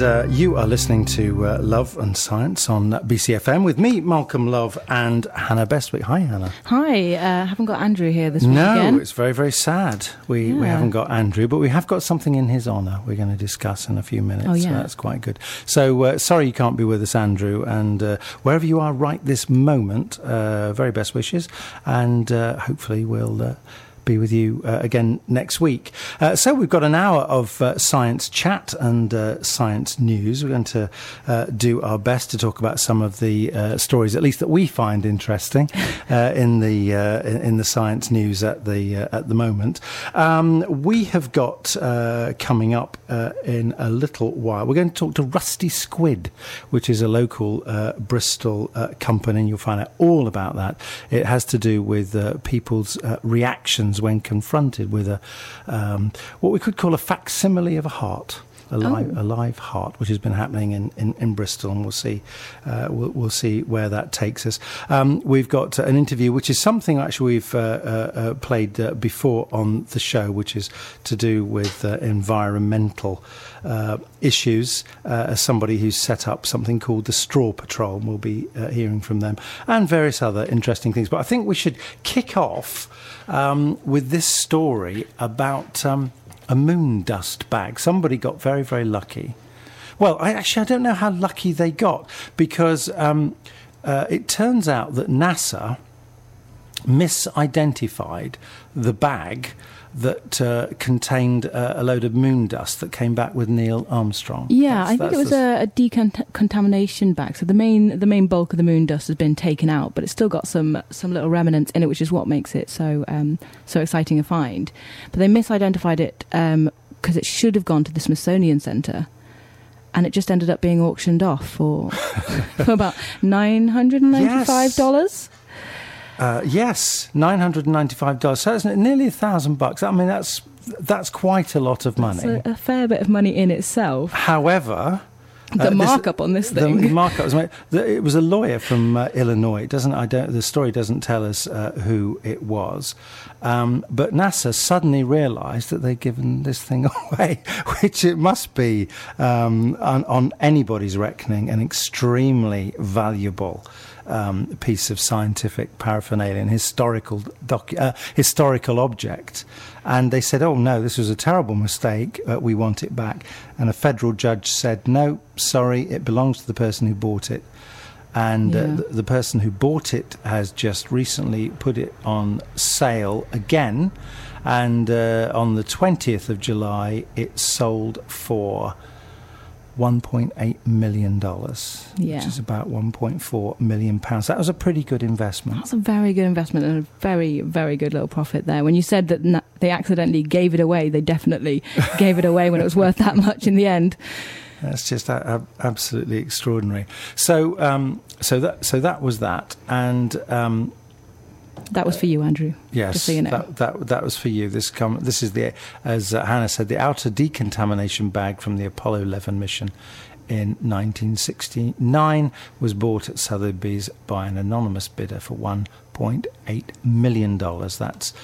And uh, you are listening to uh, Love and Science on BCFM with me, Malcolm Love, and Hannah Bestwick. Hi, Hannah. Hi, uh, haven't got Andrew here this no, week again. it's very, very sad. We, we haven't got Andrew, but we have got something in his honour we're going to discuss in a few minutes. Oh, So yeah. that's quite good. So uh, sorry you can't be with us, Andrew. And uh, wherever you are right this moment, uh, very best wishes. And uh, hopefully we'll. Be with you uh, again next week. Uh, so we've got an hour of uh, science chat and uh, science news. We're going to uh, do our best to talk about some of the uh, stories, at least that we find interesting, uh, in the uh, in in the science news at the uh, at the moment. Um, we have got uh, coming up uh, in a little while. We're going to talk to Rusty Squid, which is a local uh, Bristol uh, company, and you'll find out all about that. It has to do with uh, people's uh, reactions when confronted with a um, what we could call a facsimile of a heart. A live, a live heart, which has been happening in, in, in Bristol, and we'll see uh, we'll, we'll see where that takes us. Um, we've got an interview, which is something actually we've uh, uh, uh, played uh, before on the show, which is to do with uh, environmental uh, issues. Uh, as somebody who's set up something called the Straw Patrol, and we'll be uh, hearing from them, and various other interesting things. But I think we should kick off um, with this story about um, a moon dust bag. Somebody got very, very lucky. Well, I actually I don't know how lucky they got because um, uh, it turns out that NASA misidentified the bag that uh, contained uh, a load of moon dust that came back with Neil Armstrong. Yeah, That's- I think it was a, a decontamination bag. So the main the main bulk of the moon dust has been taken out, but it's still got some some little remnants in it, which is what makes it so um, so exciting a find. But they misidentified it because it should have gone to the Smithsonian Centre, and it just ended up being auctioned off for for about nine hundred and ninety five dollars. Uh, yes, nine hundred and ninety-five dollars. So it's nearly a thousand bucks. I mean, that's that's quite a lot of money. A, a fair bit of money in itself. However, The Uh, this- markup on this thing. the markup was made. The, it was a lawyer from uh, Illinois. It doesn't I don't. The story doesn't tell us uh, who it was, um, but NASA suddenly realised that they'd given this thing away, which it must be um, on, on anybody's reckoning an extremely valuable. Um, piece of scientific paraphernalia, an historical docu- uh, historical object, and they said, "Oh no, this was a terrible mistake. Uh, we want it back." And a federal judge said, "No, sorry, it belongs to the person who bought it." And Yeah. uh, the, the person who bought it has just recently put it on sale again, and uh, on the twentieth of July, it sold for. $1.8 million, Yeah. which is about 1.4 million pounds. That was a pretty good investment. That's a very good investment and a very, very good little profit there. When you said that na- they accidentally gave it away, they definitely gave it away when it was worth that much in the end. That's just a, a, absolutely extraordinary. So, um, so that so that was that, and um, That was for you, Andrew. yes, so you know. that, that that was for you. This come this is the as uh, Hannah said, the outer decontamination bag from the Apollo 11 mission in 1969 was bought at Sotheby's by an anonymous bidder for 1.8 million dollars. That's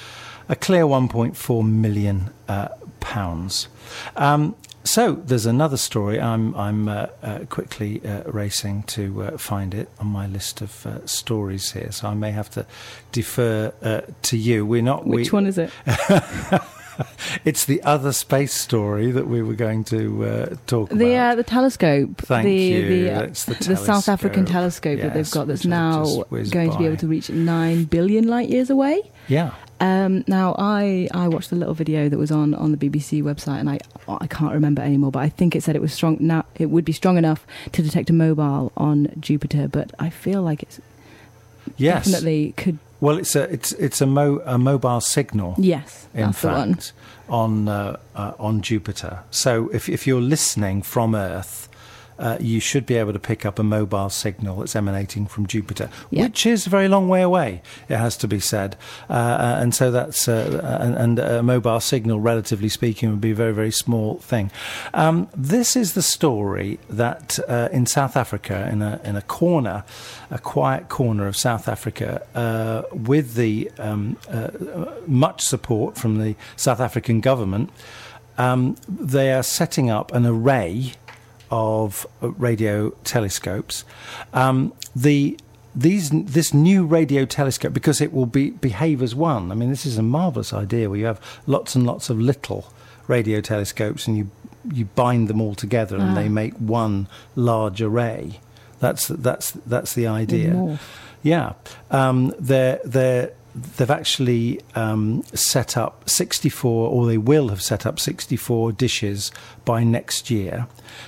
a clear 1.4 million uh, pounds. Um, so there's another story. I'm I'm uh, uh, quickly uh, racing to uh, find it on my list of uh, stories here. So I may have to defer uh, to you. We're not. Which we, one is it? It's the other space story that we were going to uh, talk The about. uh, the telescope. Thank the, you. The, uh, the the South African telescope. telescope that they've got that's now going to be able to reach nine billion light years away. yeah. Um, now, I, I watched the little video that was on, on the BBC website, and I I can't remember anymore. But I think it said it was strong. Now it would be strong enough to detect a mobile on Jupiter, but I feel like it's Yes. definitely could. Well, it's a it's it's a, mo- a mobile signal. Yes, in that's the one. fact, on uh, uh, on Jupiter. So if if you're listening from Earth, uh, you should be able to pick up a mobile signal that's emanating from Jupiter, Yeah. which is a very long way away, it has to be said. Uh, uh, and so that's, uh, and, and a mobile signal, relatively speaking, would be a very, very small thing. Um, this is the story that uh, in South Africa, in a, in a corner, a quiet corner of South Africa, uh, with the um, uh, much support from the South African government, um, they are setting up an array of uh, radio telescopes. Um, the these this new radio telescope because it will be behave as one. I mean, this is a marvelous idea where you have lots and lots of little radio telescopes and you you bind them all together and Ah. they make one large array. That's that's that's the idea. Yeah, um, they're they're they've actually um, set up 64, or they will have set up 64 dishes by next year.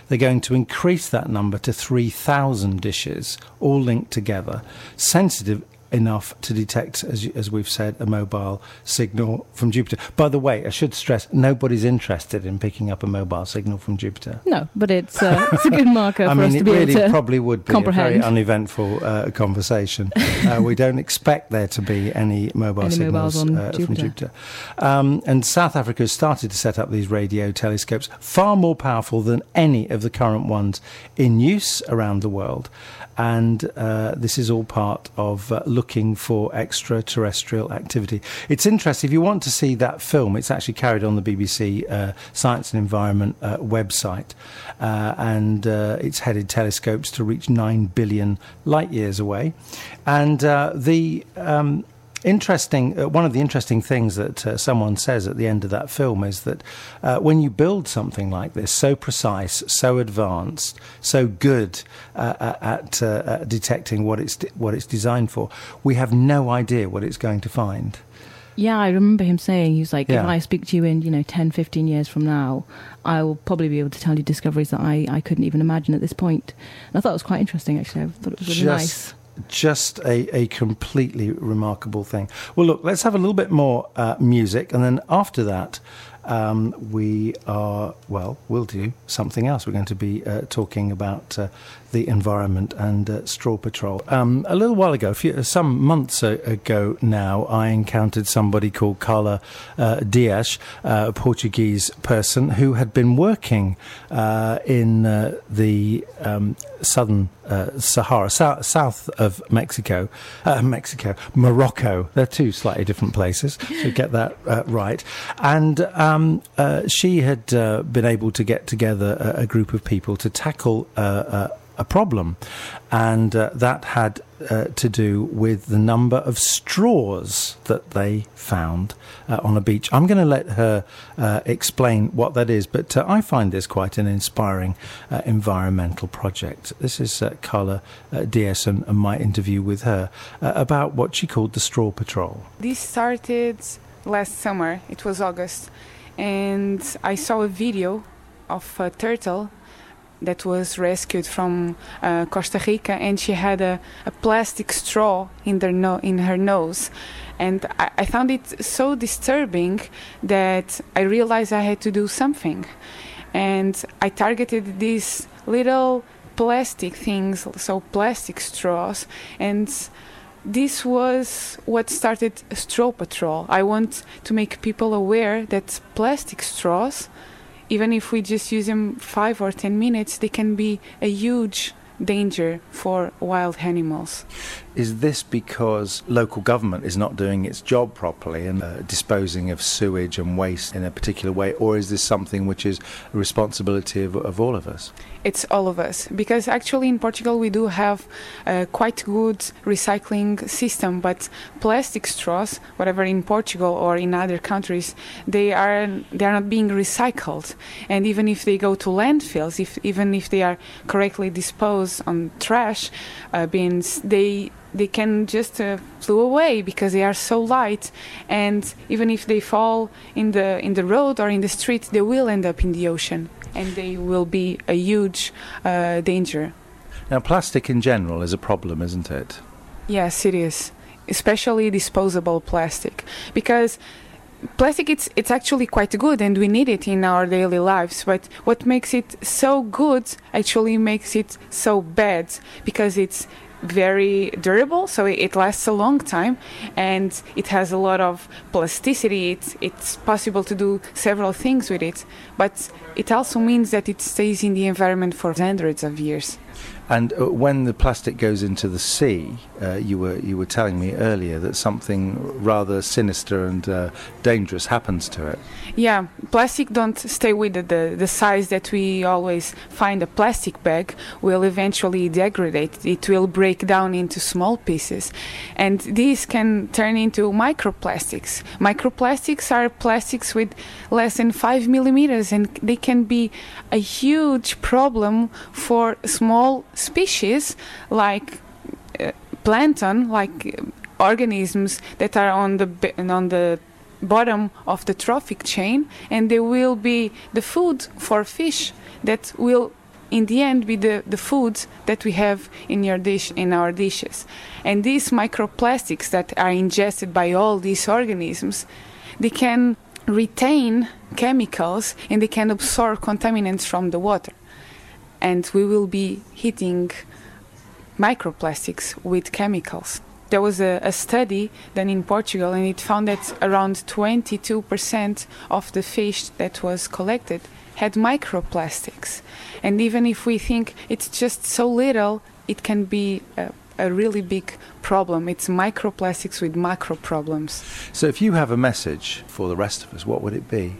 They're going to increase that number to 3,000 dishes, all linked together, sensitive enough to detect, as, as we've said, a mobile signal from Jupiter. By the way, I should stress nobody's interested in picking up a mobile signal from Jupiter. No, but it's uh, it's a good marker I for mean, us to it be really able to. probably would be a very uneventful uh, conversation. uh, we don't expect there to be any mobile Any signals uh, from Jupiter. Jupiter. Um, and South Africa has started to set up these radio telescopes, far more powerful than any of the current ones in use around the world. And uh, this is all part of uh, looking for extraterrestrial activity. It's interesting. If you want to see that film, it's actually carried on the BBC uh, Science and Environment uh, website. Uh, and uh, it's headed telescopes to reach 9 billion light years away. And uh, the. Um, Interesting. Uh, one of the interesting things that uh, someone says at the end of that film is that uh, when you build something like this, so precise, so advanced, so good uh, uh, at, uh, at detecting what it's de- what it's designed for, we have no idea what it's going to find. Yeah, I remember him saying he was like, Yeah. if I speak to you in you know 10, 15 years from now, I will probably be able to tell you discoveries that I, I couldn't even imagine at this point. And I thought it was quite interesting. Actually, I thought it was really nice. Just a, a completely remarkable thing. Well, look, let's have a little bit more uh, music, and then after that, um, we are, well, we'll do something else. We're going to be uh, talking about uh, the environment and uh, Straw Patrol. Um, a little while ago, a few, some months ago now, I encountered somebody called Carla uh, Dias, uh, a Portuguese person who had been working uh, in uh, the um, southern uh, Sahara, sou- south of Mexico, uh, Mexico, Morocco. They're two slightly different places, so get that uh, right. And um, uh, she had uh, been able to get together a, a group of people to tackle uh, uh, a problem, and uh, that had uh, to do with the number of straws that they found uh, on a beach. I'm going to let her uh, explain what that is, but uh, I find this quite an inspiring uh, environmental project. This is Carla uh, and, my interview with her about what she called the Straw Patrol. This started last summer. It was August, and I saw a video of a turtle that was rescued from uh, Costa Rica, and she had a, a plastic straw in their no- in her nose, and I, I found it so disturbing that I realized I had to do something, and I targeted these little plastic things, so plastic straws, and this was what started Straw Patrol. I want to make people aware that plastic straws, even if we just use them five or ten minutes, they can be a huge danger for wild animals. Is this because local government is not doing its job properly and uh, disposing of sewage and waste in a particular way, or is this something which is a responsibility of, of all of us? It's all of us because actually in Portugal we do have a quite good recycling system, but plastic straws, whatever in Portugal or in other countries, they are they are not being recycled, and even if they go to landfills, if even if they are correctly disposed on trash uh, bins, they they can just uh, flew away because they are so light. And even if they fall in the in the road or in the street they will end up in the ocean. And they will be a huge uh, danger. Now, plastic in general is a problem, isn't it? yes it is. Especially disposable plastic. Because plastic it's it's actually quite good and we need it in our daily lives. But what makes it so good actually makes it so bad because it's very durable so it, it lasts a long time and it has a lot of plasticity. It's, it's possible to do several things with it but it also means that it stays in the environment for hundreds of years And uh, when the plastic goes into the sea, uh, you were you were telling me earlier that something rather sinister and uh, dangerous happens to it. Yeah, plastic don't stay with the, the, size that we always find a plastic bag will eventually degrade. It will break down into small pieces. And these can turn into microplastics. Microplastics are plastics with less than 5 millimeters and they can be a huge problem for small species like uh, plankton, like uh, organisms that are on the on the bottom of the trophic chain, and they will be the food for fish that will in the end be the, the food that we have in your dish in our dishes. And these microplastics that are ingested by all these organisms they can retain chemicals and they can absorb contaminants from the water and we will be hitting microplastics with chemicals. There was a, a, study done in Portugal, and it found that around 22% of the fish that was collected had microplastics. And even if we think it's just so little, it can be a, a really big problem. It's microplastics with macro problems. So, if you have a message for the rest of us, what would it be?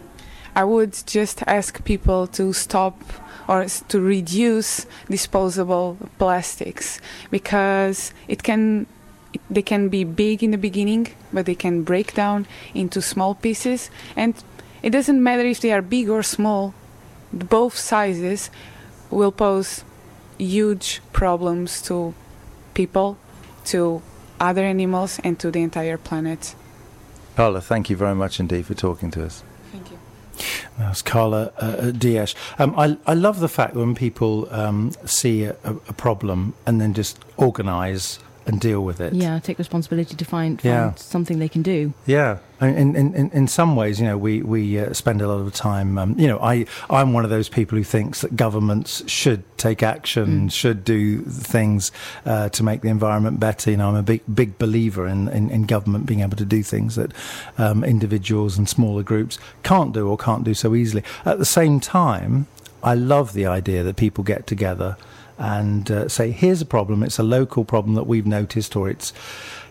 I would just ask people to stop or to reduce disposable plastics because it can they can be big in the beginning but they can break down into small pieces. And it doesn't matter if they are big or small both sizes will pose huge problems to people to other animals and to the entire planet. Paula, thank you very much indeed for talking to us that's Carla uh, Diaz. Um, I, I love the fact when people um, see a, a, problem and then just organise and deal with it. Yeah, take responsibility to find, find Yeah. something they can do. Yeah, in in, in, in some ways, you know, we we uh, spend a lot of time. Um, you know, I I'm one of those people who thinks that governments should take action, Mm. should do things uh, to make the environment better. You know, I'm a big big believer in, in, in government being able to do things that um, individuals and smaller groups can't do or can't do so easily. At the same time, I love the idea that people get together and uh, say, here's a problem, it's a local problem that we've noticed, or it's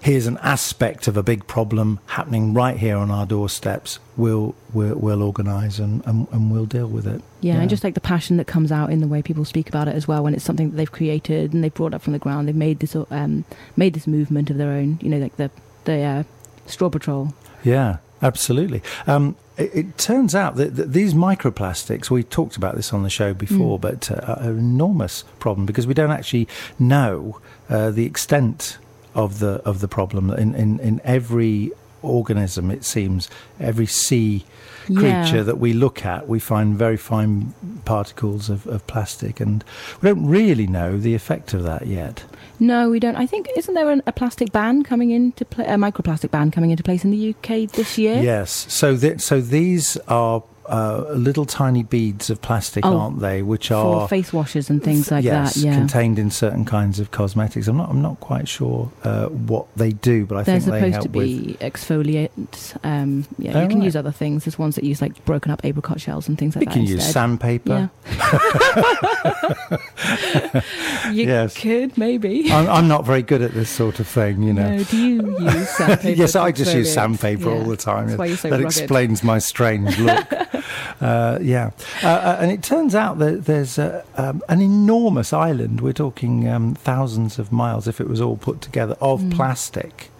here's an aspect of a big problem happening right here on our doorsteps. We'll, we'll, we'll organise and, and, and we'll deal with it. Yeah, Yeah. and just like the passion that comes out in the way people speak about it as well, when it's something that they've created and they've brought up from the ground, they've made this um, made this movement of their own. You know, like the the uh, straw patrol. Yeah, absolutely. Um, it, it turns out that, that these microplastics, we talked about this on the show before, Mm. but uh, are an enormous problem because we don't actually know uh, the extent of the of the problem in, in, in every organism. It seems every sea creature Yeah. that we look at, we find very fine particles of, of plastic, and we don't really know the effect of that yet. No, we don't. I think isn't there an, a plastic ban coming into play, a microplastic ban coming into place in the UK this year? Yes. So th- so these are uh, little tiny beads of plastic, Oh, aren't they? Which for are face washes and things like yes, that. Yeah, contained in certain kinds of cosmetics. I'm not I'm not quite sure uh, what they do, but I think they're think they supposed help to be exfoliant. Um, yeah, Oh, you can right. use other things. There's ones that use like broken up apricot shells and things like You that. You can use sandpaper. Yeah. you Yes. could maybe. I'm, I'm not very good at this sort of thing, you know. No, do you use sandpaper? yes, I just use sandpaper all the time. That's why you're so that rugged. explains my strange look. uh, yeah, uh, uh, and it turns out that there's uh, um, an enormous island. We're talking um, thousands of miles, if it was all put together, of Mm. plastic.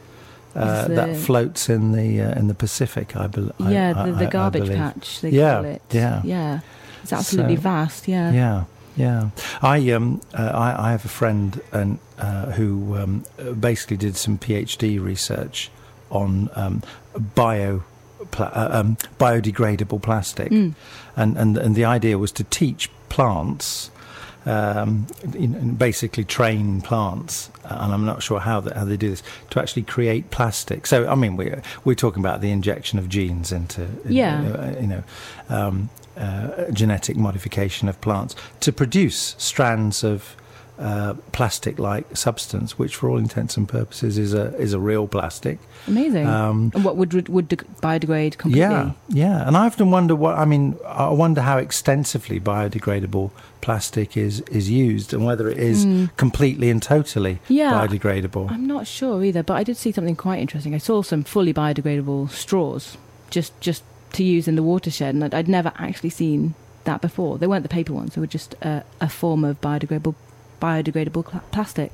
Uh, that floats in the uh, in the Pacific, I, bel I yeah, I- the, I- the I garbage believe. patch they Yeah, call it. yeah. yeah. It's absolutely So- vast. Yeah. Yeah, yeah. I um uh, I, I have a friend and uh, who um, basically did some PhD research on um, bio. Pla- uh, um, biodegradable plastic, Mm. and, and and the idea was to teach plants um, you know, basically train plants, uh, and I'm not sure how, how they do this to actually create plastic. So, I mean, we're we're talking about the injection of genes into, yeah. uh, you know, um, uh, genetic modification of plants to produce strands of uh, plastic-like substance, which, for all intents and purposes, is a is a real plastic. Amazing. Um, and what would would biodegrade completely? Yeah, yeah. And I often wonder what I mean. I wonder how extensively biodegradable plastic is is used, and whether it is mm. completely and totally yeah, biodegradable. I'm not sure either, but I did see something quite interesting. I saw some fully biodegradable straws, just just to use in the watershed, and I'd, I'd never actually seen that before. They weren't the paper ones; they were just a, a form of biodegradable biodegradable cl- plastic.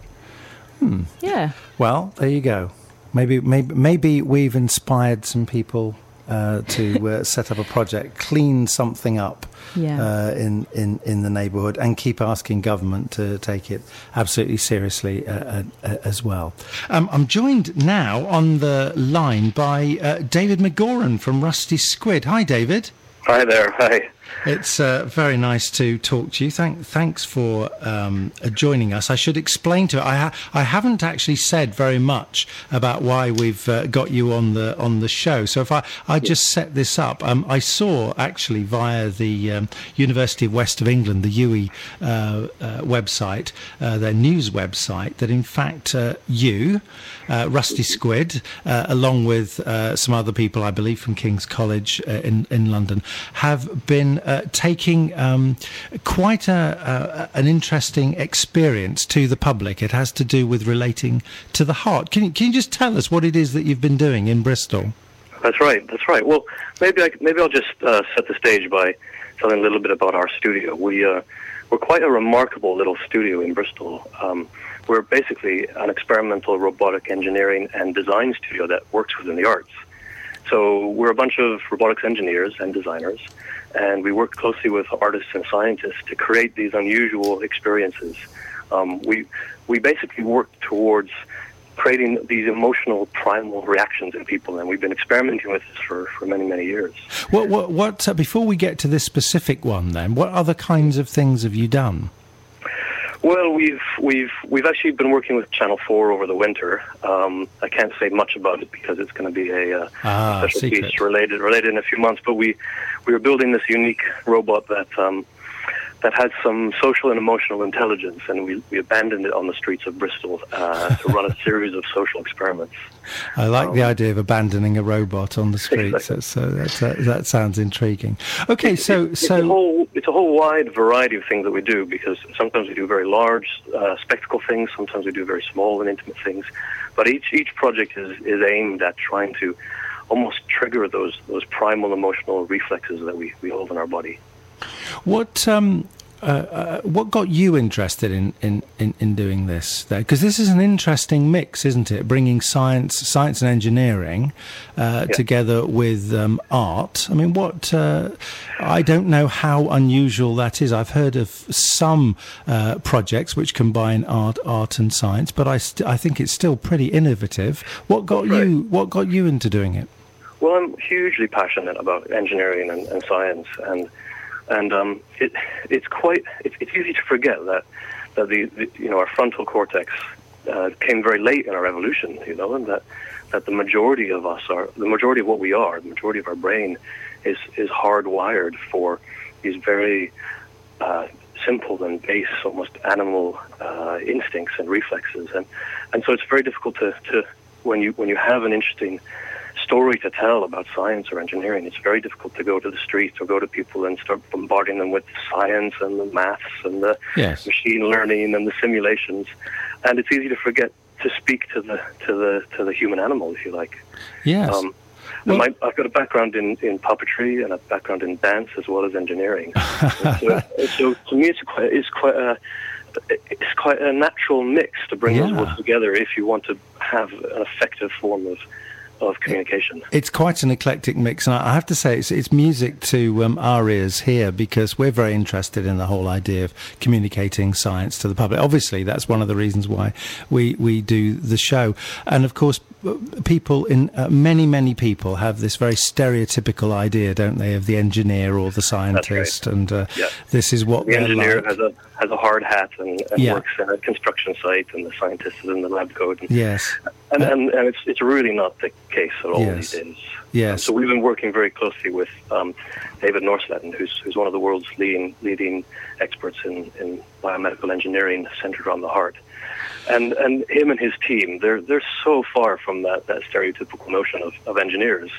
Hmm. Yeah. Well, there you go. Maybe, maybe, maybe we've inspired some people uh, to uh, set up a project, clean something up yeah. uh, in, in, in the neighbourhood, and keep asking government to take it absolutely seriously uh, uh, as well. Um, I'm joined now on the line by uh, David McGoran from Rusty Squid. Hi, David. Hi there. Hi. It's uh, very nice to talk to you. Thank, thanks for um, uh, joining us. I should explain to I, ha- I haven't actually said very much about why we've uh, got you on the on the show. So if I, I just set this up, um, I saw actually via the um, University of West of England, the UWE uh, uh, website, uh, their news website, that in fact you, Rusty Squid, along with some other people, I believe from King's College in in London, have been uh, taking um, quite a, an interesting experience to the public. It has to do with relating to the heart. Can you, can you just tell us what it is that you've been doing in Bristol? That's right. That's right. Well, maybe I, maybe I'll just uh, set the stage by telling a little bit about our studio. We uh, we're quite a remarkable little studio in Bristol. Um, we're basically an experimental robotic engineering and design studio that works within the arts. So we're a bunch of robotics engineers and designers, and we work closely with artists and scientists to create these unusual experiences. Um, we we basically work towards creating these emotional primal reactions in people, and we've been experimenting with this for, for many many years. What what, what uh, before we get to this specific one, then what other kinds of things have you done? Well, we've we've we've actually been working with Channel Four over the winter. Um, I can't say much about it because it's going to be a, uh, ah, special secret. piece related related in a few months. But we we are building this unique robot that um, that had some social and emotional intelligence, and we, we abandoned it on the streets of Bristol uh, to run a series of social experiments. I like um, the idea of abandoning a robot on the streets. Exactly. That's, uh, that sounds intriguing. Okay, so it's, so it's a, whole, it's a whole wide variety of things that we do because sometimes we do very large uh, spectacle things, sometimes we do very small and intimate things, but each each project is is aimed at trying to almost trigger those those primal emotional reflexes that we, we hold in our body. What um, uh, uh, what got you interested in, in, in, in doing this? Because this is an interesting mix, isn't it? Bringing science, science and engineering uh, yeah. together with um, art. I mean, what? Uh, I don't know how unusual that is. I've heard of some uh, projects which combine art, art and science, but I, st- I think it's still pretty innovative. What got right. you? What got you into doing it? Well, I'm hugely passionate about engineering and, and science, and and um, it, it's quite it's, it's easy to forget that that the, the you know our frontal cortex uh, came very late in our evolution, you know, and that that the majority of us are the majority of what we are, the majority of our brain is is hardwired for these very uh, simple and base, almost animal uh, instincts and reflexes, and and so it's very difficult to, to when you when you have an interesting story to tell about science or engineering. It's very difficult to go to the streets or go to people and start bombarding them with science and the maths and the yes. machine learning and the simulations. And it's easy to forget to speak to the to the to the human animal, if you like. Yes. Um, well, my, I've got a background in, in puppetry and a background in dance as well as engineering. so, so, to me, it's quite it's quite a it's quite a natural mix to bring yeah. those worlds together if you want to have an effective form of of communication. It's quite an eclectic mix, and I have to say it's, it's music to um, our ears here because we're very interested in the whole idea of communicating science to the public. Obviously, that's one of the reasons why we, we do the show. And of course, people in uh, many many people have this very stereotypical idea, don't they, of the engineer or the scientist, right. and uh, yeah. this is what the engineer like. has a has a hard hat and, and yeah. works in a construction site, and the scientist is in the lab coat. And, yes, and, uh, and, and it's it's really not the case at all yes. these days. Yes. so we've been working very closely with um, David Nordsletten, who's who's one of the world's leading leading experts in, in biomedical engineering centered around the heart and and him and his team they're they're so far from that that stereotypical notion of, of engineers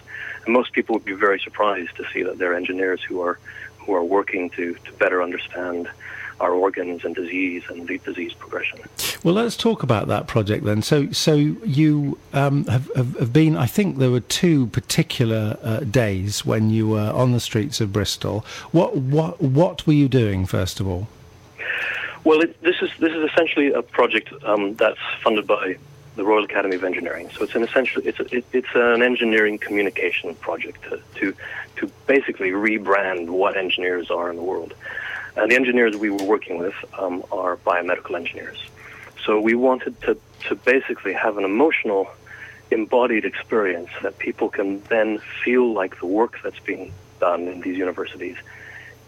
and most people would be very surprised to see that they're engineers who are who are working to to better understand our organs and disease and the disease progression. Well, let's talk about that project then. So, so you um, have, have, have, been. I think there were two particular uh, days when you were on the streets of Bristol. What what what were you doing first of all? Well, it, this is this is essentially a project um, that's funded by the Royal Academy of Engineering. So it's an essential it's a, it, it's an engineering communication project to, to to basically rebrand what engineers are in the world. And the engineers we were working with um, are biomedical engineers. So we wanted to to basically have an emotional, embodied experience that people can then feel like the work that's being done in these universities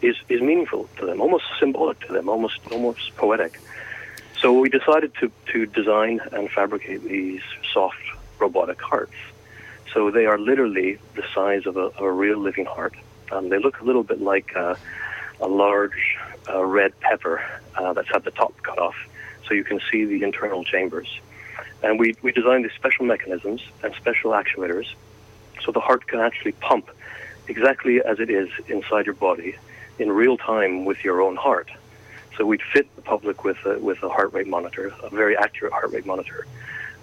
is, is meaningful to them, almost symbolic to them, almost almost poetic. So we decided to, to design and fabricate these soft robotic hearts. So they are literally the size of a, of a real living heart. Um, they look a little bit like uh, a large uh, red pepper uh, that's had the top cut off, so you can see the internal chambers. And we, we designed these special mechanisms and special actuators so the heart can actually pump exactly as it is inside your body in real time with your own heart. So we'd fit the public with a, with a heart rate monitor, a very accurate heart rate monitor,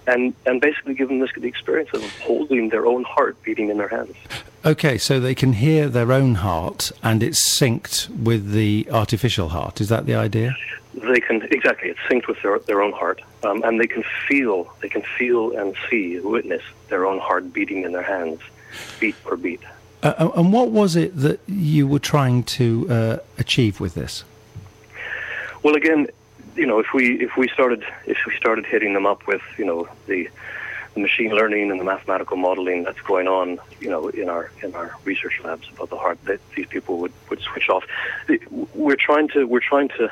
and and basically give them this, the experience of holding their own heart beating in their hands. Okay, so they can hear their own heart, and it's synced with the artificial heart. Is that the idea? They can exactly. It's synced with their their own heart, um, and they can feel. They can feel and see, witness their own heart beating in their hands, beat per beat. Uh, uh, and what was it that you were trying to uh, achieve with this? Well, again, you know, if we if we started if we started hitting them up with you know the, the machine learning and the mathematical modeling that's going on, you know, in our in our research labs about the heart, that these people would, would switch off. We're trying to we're trying to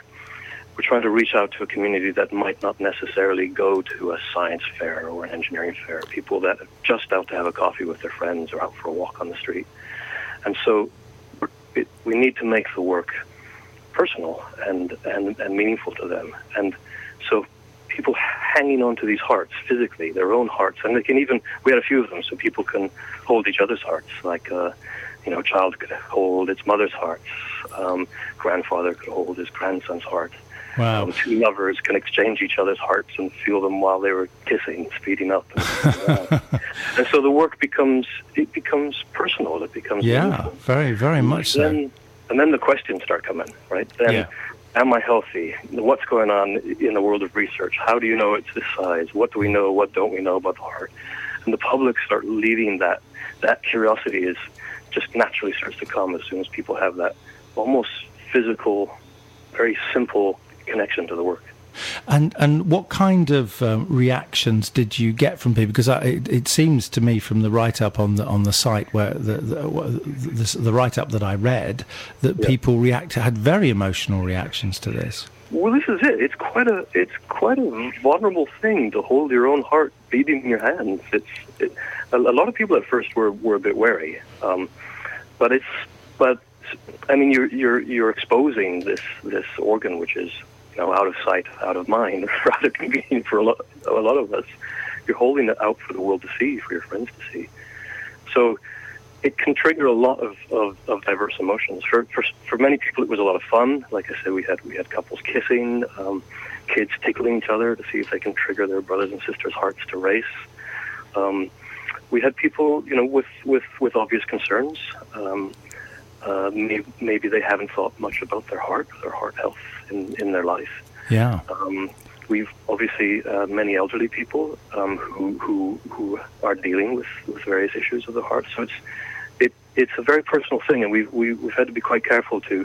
we're trying to reach out to a community that might not necessarily go to a science fair or an engineering fair. People that are just out to have a coffee with their friends or out for a walk on the street. And so it, we need to make the work personal and, and, and meaningful to them. And so people hanging on to these hearts physically, their own hearts, and they can even, we had a few of them, so people can hold each other's hearts, like, uh, you know, a child could hold its mother's heart, um, grandfather could hold his grandson's heart. Wow. Um, two lovers can exchange each other's hearts and feel them while they were kissing, speeding up. And, and so the work becomes it becomes personal. It becomes yeah, meaningful. very, very much so. And then the questions start coming, right? Then, Yeah. am I healthy? What's going on in the world of research? How do you know it's this size? What do we know? What don't we know about the heart? And the public start leading that. That curiosity is just naturally starts to come as soon as people have that almost physical, very simple connection to the work. And and what kind of um, reactions did you get from people? Because I, it, it seems to me from the write up on the on the site where the the, the, the write up that I read that Yeah. people react had very emotional reactions to this. Well, this is it. It's quite a it's quite a vulnerable thing to hold your own heart beating in your hands. It's it, a, a lot of people at first were were a bit wary, um, but it's but I mean you're you're you're exposing this this organ which is you know out of sight, out of mind, rather convenient for a lot a lot of us. You're holding it out for the world to see, for your friends to see. So it can trigger a lot of, of, of diverse emotions. For, for for many people, it was a lot of fun. Like I said, we had we had couples kissing, um, kids tickling each other to see if they can trigger their brothers and sisters' hearts to race. Um, we had people, you know, with with, with obvious concerns. Um, uh, maybe, maybe they haven't thought much about their heart, their heart health in, in their life. Yeah. Um, we've obviously uh, many elderly people um, who, who who are dealing with, with various issues of the heart. So it's it it's a very personal thing, and we've we, we've had to be quite careful to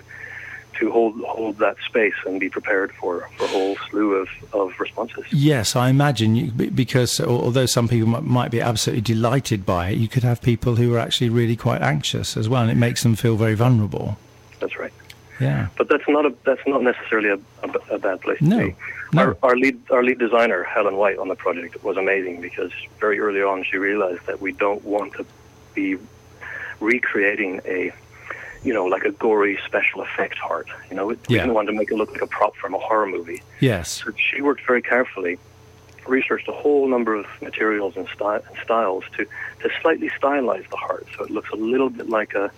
to hold hold that space and be prepared for, for a whole slew of, of responses. Yes, I imagine you, because although some people might be absolutely delighted by it, you could have people who are actually really quite anxious as well, and it makes them feel very vulnerable. Yeah, but that's not a that's not necessarily a, a, a bad place no. to be. No. Our, our lead our lead designer Helen White on the project was amazing because very early on she realized that we don't want to be recreating a you know, like a gory special effects heart. You know, we Yeah. didn't want to make it look like a prop from a horror movie. Yes. So she worked very carefully, researched a whole number of materials and, sty- and styles to, to slightly stylize the heart so it looks a little bit like a,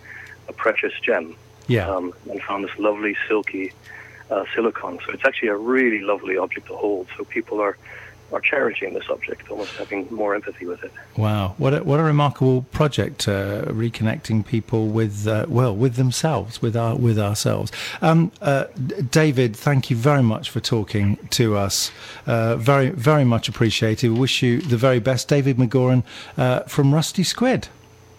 a precious gem. Yeah. Um, and found this lovely silky uh, silicone. So it's actually a really lovely object to hold. So people are are cherishing this object, almost having more empathy with it. Wow, what a, what a remarkable project, uh, reconnecting people with uh, well with themselves, with our with ourselves. Um, uh, David, thank you very much for talking to us. Uh, very very much appreciated. We wish you the very best, David McGoran uh, from Rusty Squid.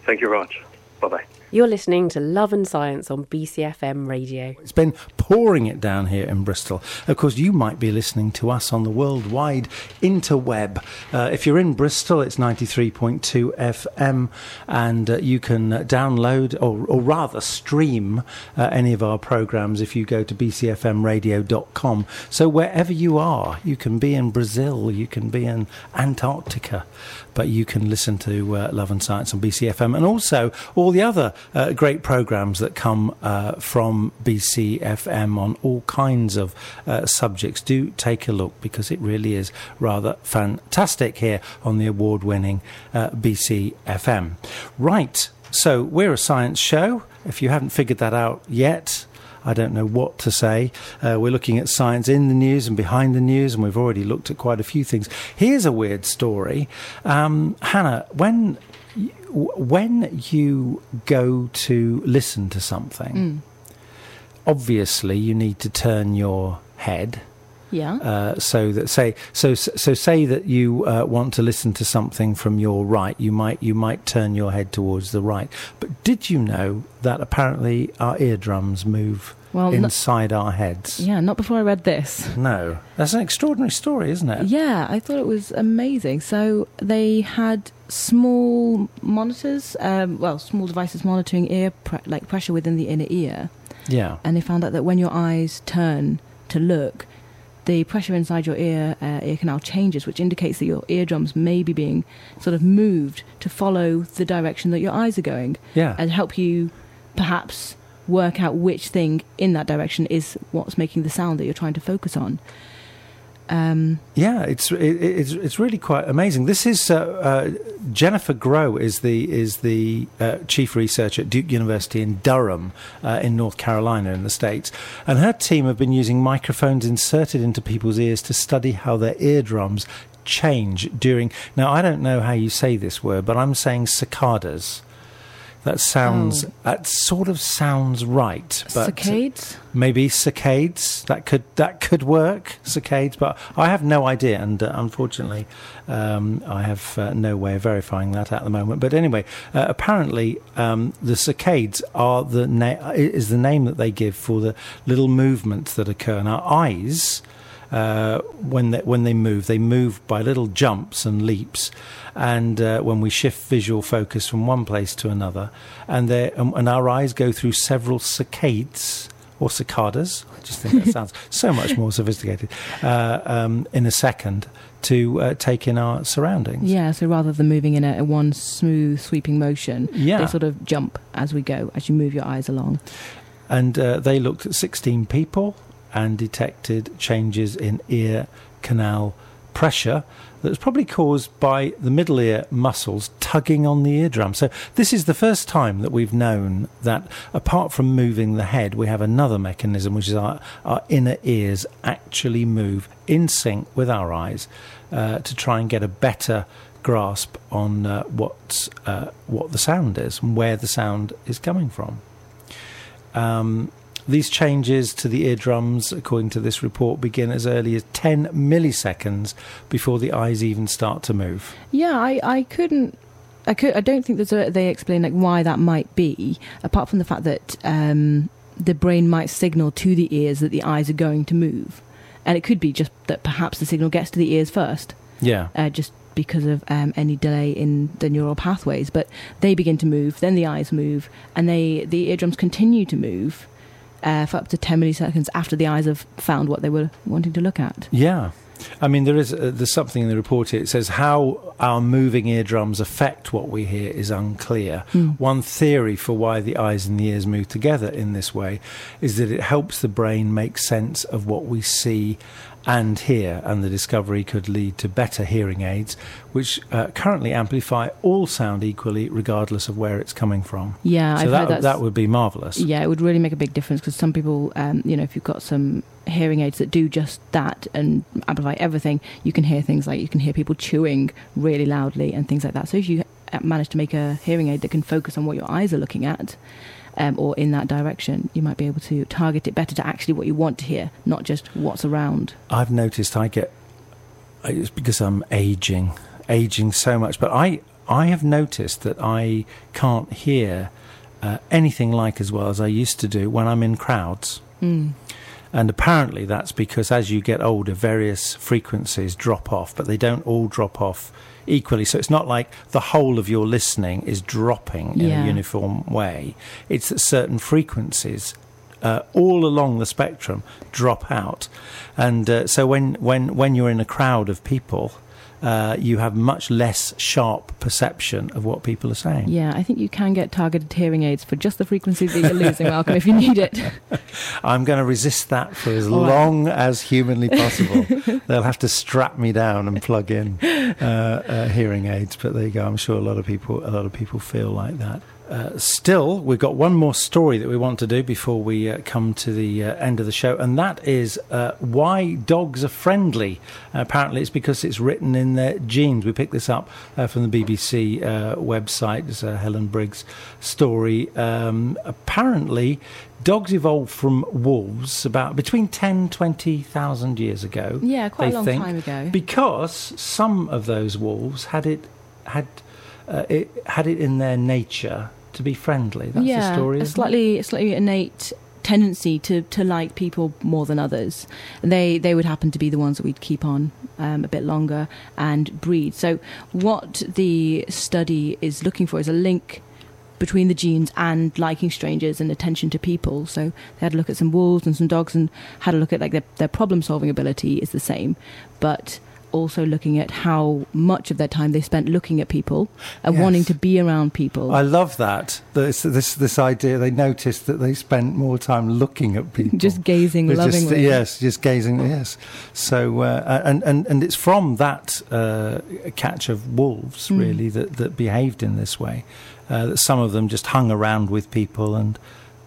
Thank you very much. Bye bye. You're listening to Love and Science on BCFM Radio. It's been pouring it down here in Bristol. Of course, you might be listening to us on the worldwide interweb. Uh, if you're in Bristol, it's 93.2 FM, and uh, you can uh, download or, or rather stream uh, any of our programs if you go to bcfmradio.com. So wherever you are, you can be in Brazil, you can be in Antarctica, but you can listen to uh, Love and Science on BCFM and also all the other uh, great programs that come uh, from BCFM on all kinds of uh, subjects. Do take a look because it really is rather fantastic here on the award winning uh, BCFM. Right, so we're a science show. If you haven't figured that out yet, I don't know what to say. Uh, we're looking at science in the news and behind the news, and we've already looked at quite a few things. Here's a weird story, um, Hannah. When when you go to listen to something, obviously you need to turn your head. Yeah. Uh, so that say so so say that you uh, want to listen to something from your right, you might you might turn your head towards the right. But did you know that apparently our eardrums move Well, inside our heads? yeah, not before I read this. No, that's an extraordinary story, isn't it? Yeah, I thought it was amazing. So they had small monitors, um, well, small devices monitoring ear pre- like pressure within the inner ear, Yeah. and they found out that when your eyes turn to look, the pressure inside your ear uh, ear canal changes, which indicates that your eardrums may be being sort of moved to follow the direction that your eyes are going, Yeah. and help you perhaps work out which thing in that direction is what's making the sound that you're trying to focus on. Um, Yeah, it's it, it's it's really quite amazing. This is uh, uh, Jennifer Groh is the is the uh, chief researcher at Duke University in Durham, uh, in North Carolina, in the states, and her team have been using microphones inserted into people's ears to study how their eardrums change during. Now, I don't know how you say this word, but I'm saying cicadas. That sounds. Oh. That sort of sounds right. But Cicades? maybe cicades that could that could work cicades but i have no idea and uh, unfortunately um, i have uh, no way of verifying that at the moment but anyway uh, apparently um, the cicades are the na- is the name that they give for the little movements that occur in our eyes uh, when they, when they move, they move by little jumps and leaps, and uh, when we shift visual focus from one place to another, and they um, and our eyes go through several cicades or cicadas. I just think that sounds so much more sophisticated uh, um, in a second to uh, take in our surroundings. Yeah, so rather than moving in a, a one smooth sweeping motion, Yeah. they sort of jump as we go, as you move your eyes along. and uh, they looked at 16 people and detected changes in ear canal pressure that was probably caused by the middle ear muscles tugging on the eardrum. So this is the first time that we've known that apart from moving the head, we have another mechanism, which is our, our inner ears actually move in sync with our eyes uh, to try and get a better grasp on uh, what uh, what the sound is and where the sound is coming from. Um, these changes to the eardrums, according to this report, begin as early as 10 milliseconds before the eyes even start to move. Yeah, I, I couldn't. I could. I don't think there's a, they explain like why that might be, apart from the fact that um, the brain might signal to the ears that the eyes are going to move, and it could be just that perhaps the signal gets to the ears first, Yeah. uh, just because of um, any delay in the neural pathways. But they begin to move, then the eyes move, and they the eardrums continue to move uh, for up to ten milliseconds after the eyes have found what they were wanting to look at. Yeah. I mean, there is uh, there's something in the report here. It says how our moving eardrums affect what we hear is unclear. One theory for why the eyes and the ears move together in this way is that it helps the brain make sense of what we see and hear, and the discovery could lead to better hearing aids, which uh, currently amplify all sound equally, regardless of where it's coming from. Yeah, so I've that heard that would be marvelous. Yeah, it would really make a big difference because some people, um, you know, if you've got some hearing aids that do just that and amplify everything, you can hear things like you can hear people chewing really loudly and things like that. So if you uh, manage to make a hearing aid that can focus on what your eyes are looking at, um, or in that direction, you might be able to target it better to actually what you want to hear, not just what's around. I've noticed I get it's because I'm aging, aging so much. But I I have noticed that I can't hear uh, anything like as well as I used to do when I'm in crowds. Mm. And apparently that's because as you get older, various frequencies drop off, but they don't all drop off equally. So it's not like the whole of your listening is dropping in Yeah. a uniform way. It's that certain frequencies uh, all along the spectrum drop out. And uh, so when, when, when you're in a crowd of people, uh, you have much less sharp perception of what people are saying. Yeah, I think you can get targeted hearing aids for just the frequencies that you're losing, Malcolm, if you need it. I'm going to resist that for as All right. long as humanly possible. They'll have to strap me down and plug in uh, uh, hearing aids, but there you go. I'm sure a lot of people, a lot of people feel like that. Uh, still, we've got one more story that we want to do before we uh, come to the uh, end of the show, and that is uh, why dogs are friendly. apparently, it's because it's written in their genes. We picked this up uh, from the BBC uh, website. It's a Helen Briggs story. Um, apparently, dogs evolved from wolves about between 10 20,000 years ago. Yeah, quite they a long think, time ago. Because some of those wolves had it had uh, it had it in their nature to be friendly. That's yeah, the story. a it? slightly, a slightly innate tendency to, to like people more than others. They, they would happen to be the ones that we'd keep on um, a bit longer and breed. So, what the study is looking for is a link between the genes and liking strangers and attention to people. So, they had a look at some wolves and some dogs and had a look at like their, their problem solving ability is the same, but also looking at how much of their time they spent looking at people and Yes. wanting to be around people. I love that. This, this this idea. They noticed that they spent more time looking at people. just gazing They're just- lovingly. yes, just gazing. Yes. So uh, and and and it's from that uh, catch of wolves Mm. really that that behaved in this way. Uh, that some of them just hung around with people, and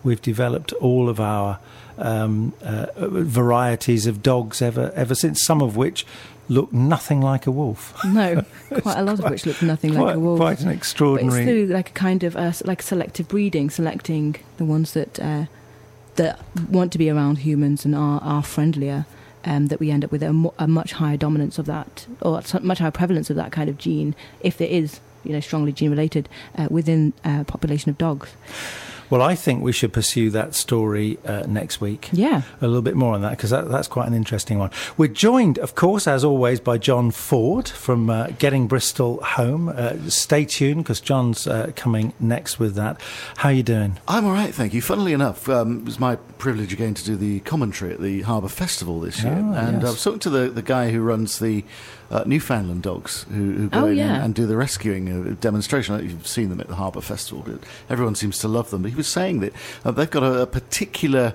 we've developed all of our um, uh, varieties of dogs ever ever since. Some of which look nothing like a wolf. No, quite a lot of which look nothing quite, like a wolf. quite an extraordinary. but it's through like a kind of uh, like selective breeding, selecting the ones that uh, that want to be around humans and are are friendlier. Um, that we end up with a, mo- a much higher dominance of that, or a much higher prevalence of that kind of gene, if there is, you know, strongly gene related uh, within a population of dogs. Well, I think we should pursue that story uh, next week. Yeah, A little bit more on that because that, that's quite an interesting one. We're joined, of course, as always, by John Ford from uh, Getting Bristol Home. Uh, stay tuned because John's uh, coming next with that. How are you doing? I'm all right, thank you. Funnily enough, um, it was my privilege again to do the commentary at the Harbour Festival this year. Ah, and yes. I was talking to the, the guy who runs the uh, Newfoundland dogs who, who go Oh, in yeah. and, and do the rescuing uh, demonstration. I don't know if you've seen them at the Harbour Festival, but everyone seems to love them. But he was saying that uh, they've got a, a particular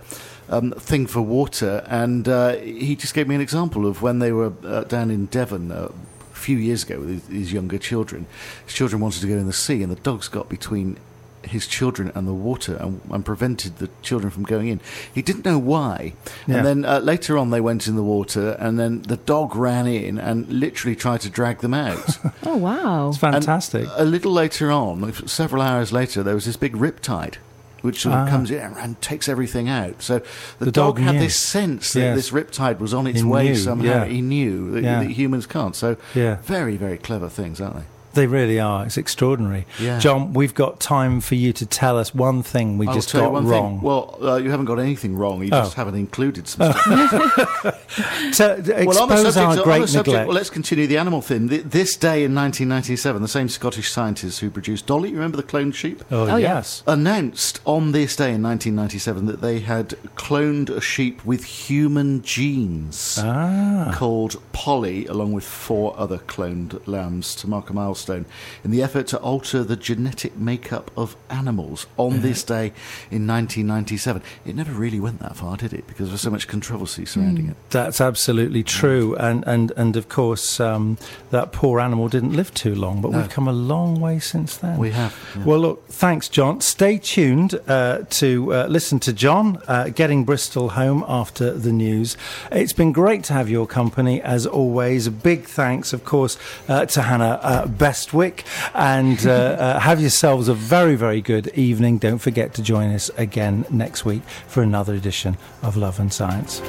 um, thing for water, and uh, he just gave me an example of when they were uh, down in Devon. Uh, a few years ago, with his, his younger children, his children wanted to go in the sea, and the dogs got between his children and the water and, and prevented the children from going in. He didn't know why. Yeah. And then uh, later on, they went in the water, and then the dog ran in and literally tried to drag them out. Oh wow! It's fantastic. And a little later on, several hours later, there was this big riptide. Which sort of Ah. comes in and takes everything out. So the, The dog, dog had knew. this sense that Yes. this riptide was on its He way knew, somehow. yeah. He knew that, Yeah. that humans can't. So Yeah. very, very clever things, aren't they? They really are. It's extraordinary. Yeah. John, we've got time for you to tell us one thing we I'll just tell you got one wrong. Thing. Well, uh, you haven't got anything wrong. You Oh. just haven't included some stuff. So, expose well, on the subject, our on the great subject neglect. well, let's continue the animal thing. Th- This day in 1997, the same Scottish scientists who produced Dolly, you remember the cloned sheep? oh, Oh, yeah. yes. announced on this day in 1997 that they had cloned a sheep with human genes Ah. called Polly, along with four other cloned lambs, to mark a milestone in the effort to alter the genetic makeup of animals on this day in 1997. It never really went that far, did it? Because there was so much controversy surrounding Hmm. it. That's absolutely true, and and and of course um, that poor animal didn't live too long, but No. we've come a long way since then. We have. yeah. Well, look, thanks, John. Stay tuned uh, to uh, listen to John uh, getting Bristol home after the news. It's been great to have your company as always. A big thanks, of course, uh, to Hannah uh, Bestwick, and uh, uh, have yourselves a very, very good evening. Don't forget to join us again next week for another edition of Love and Science.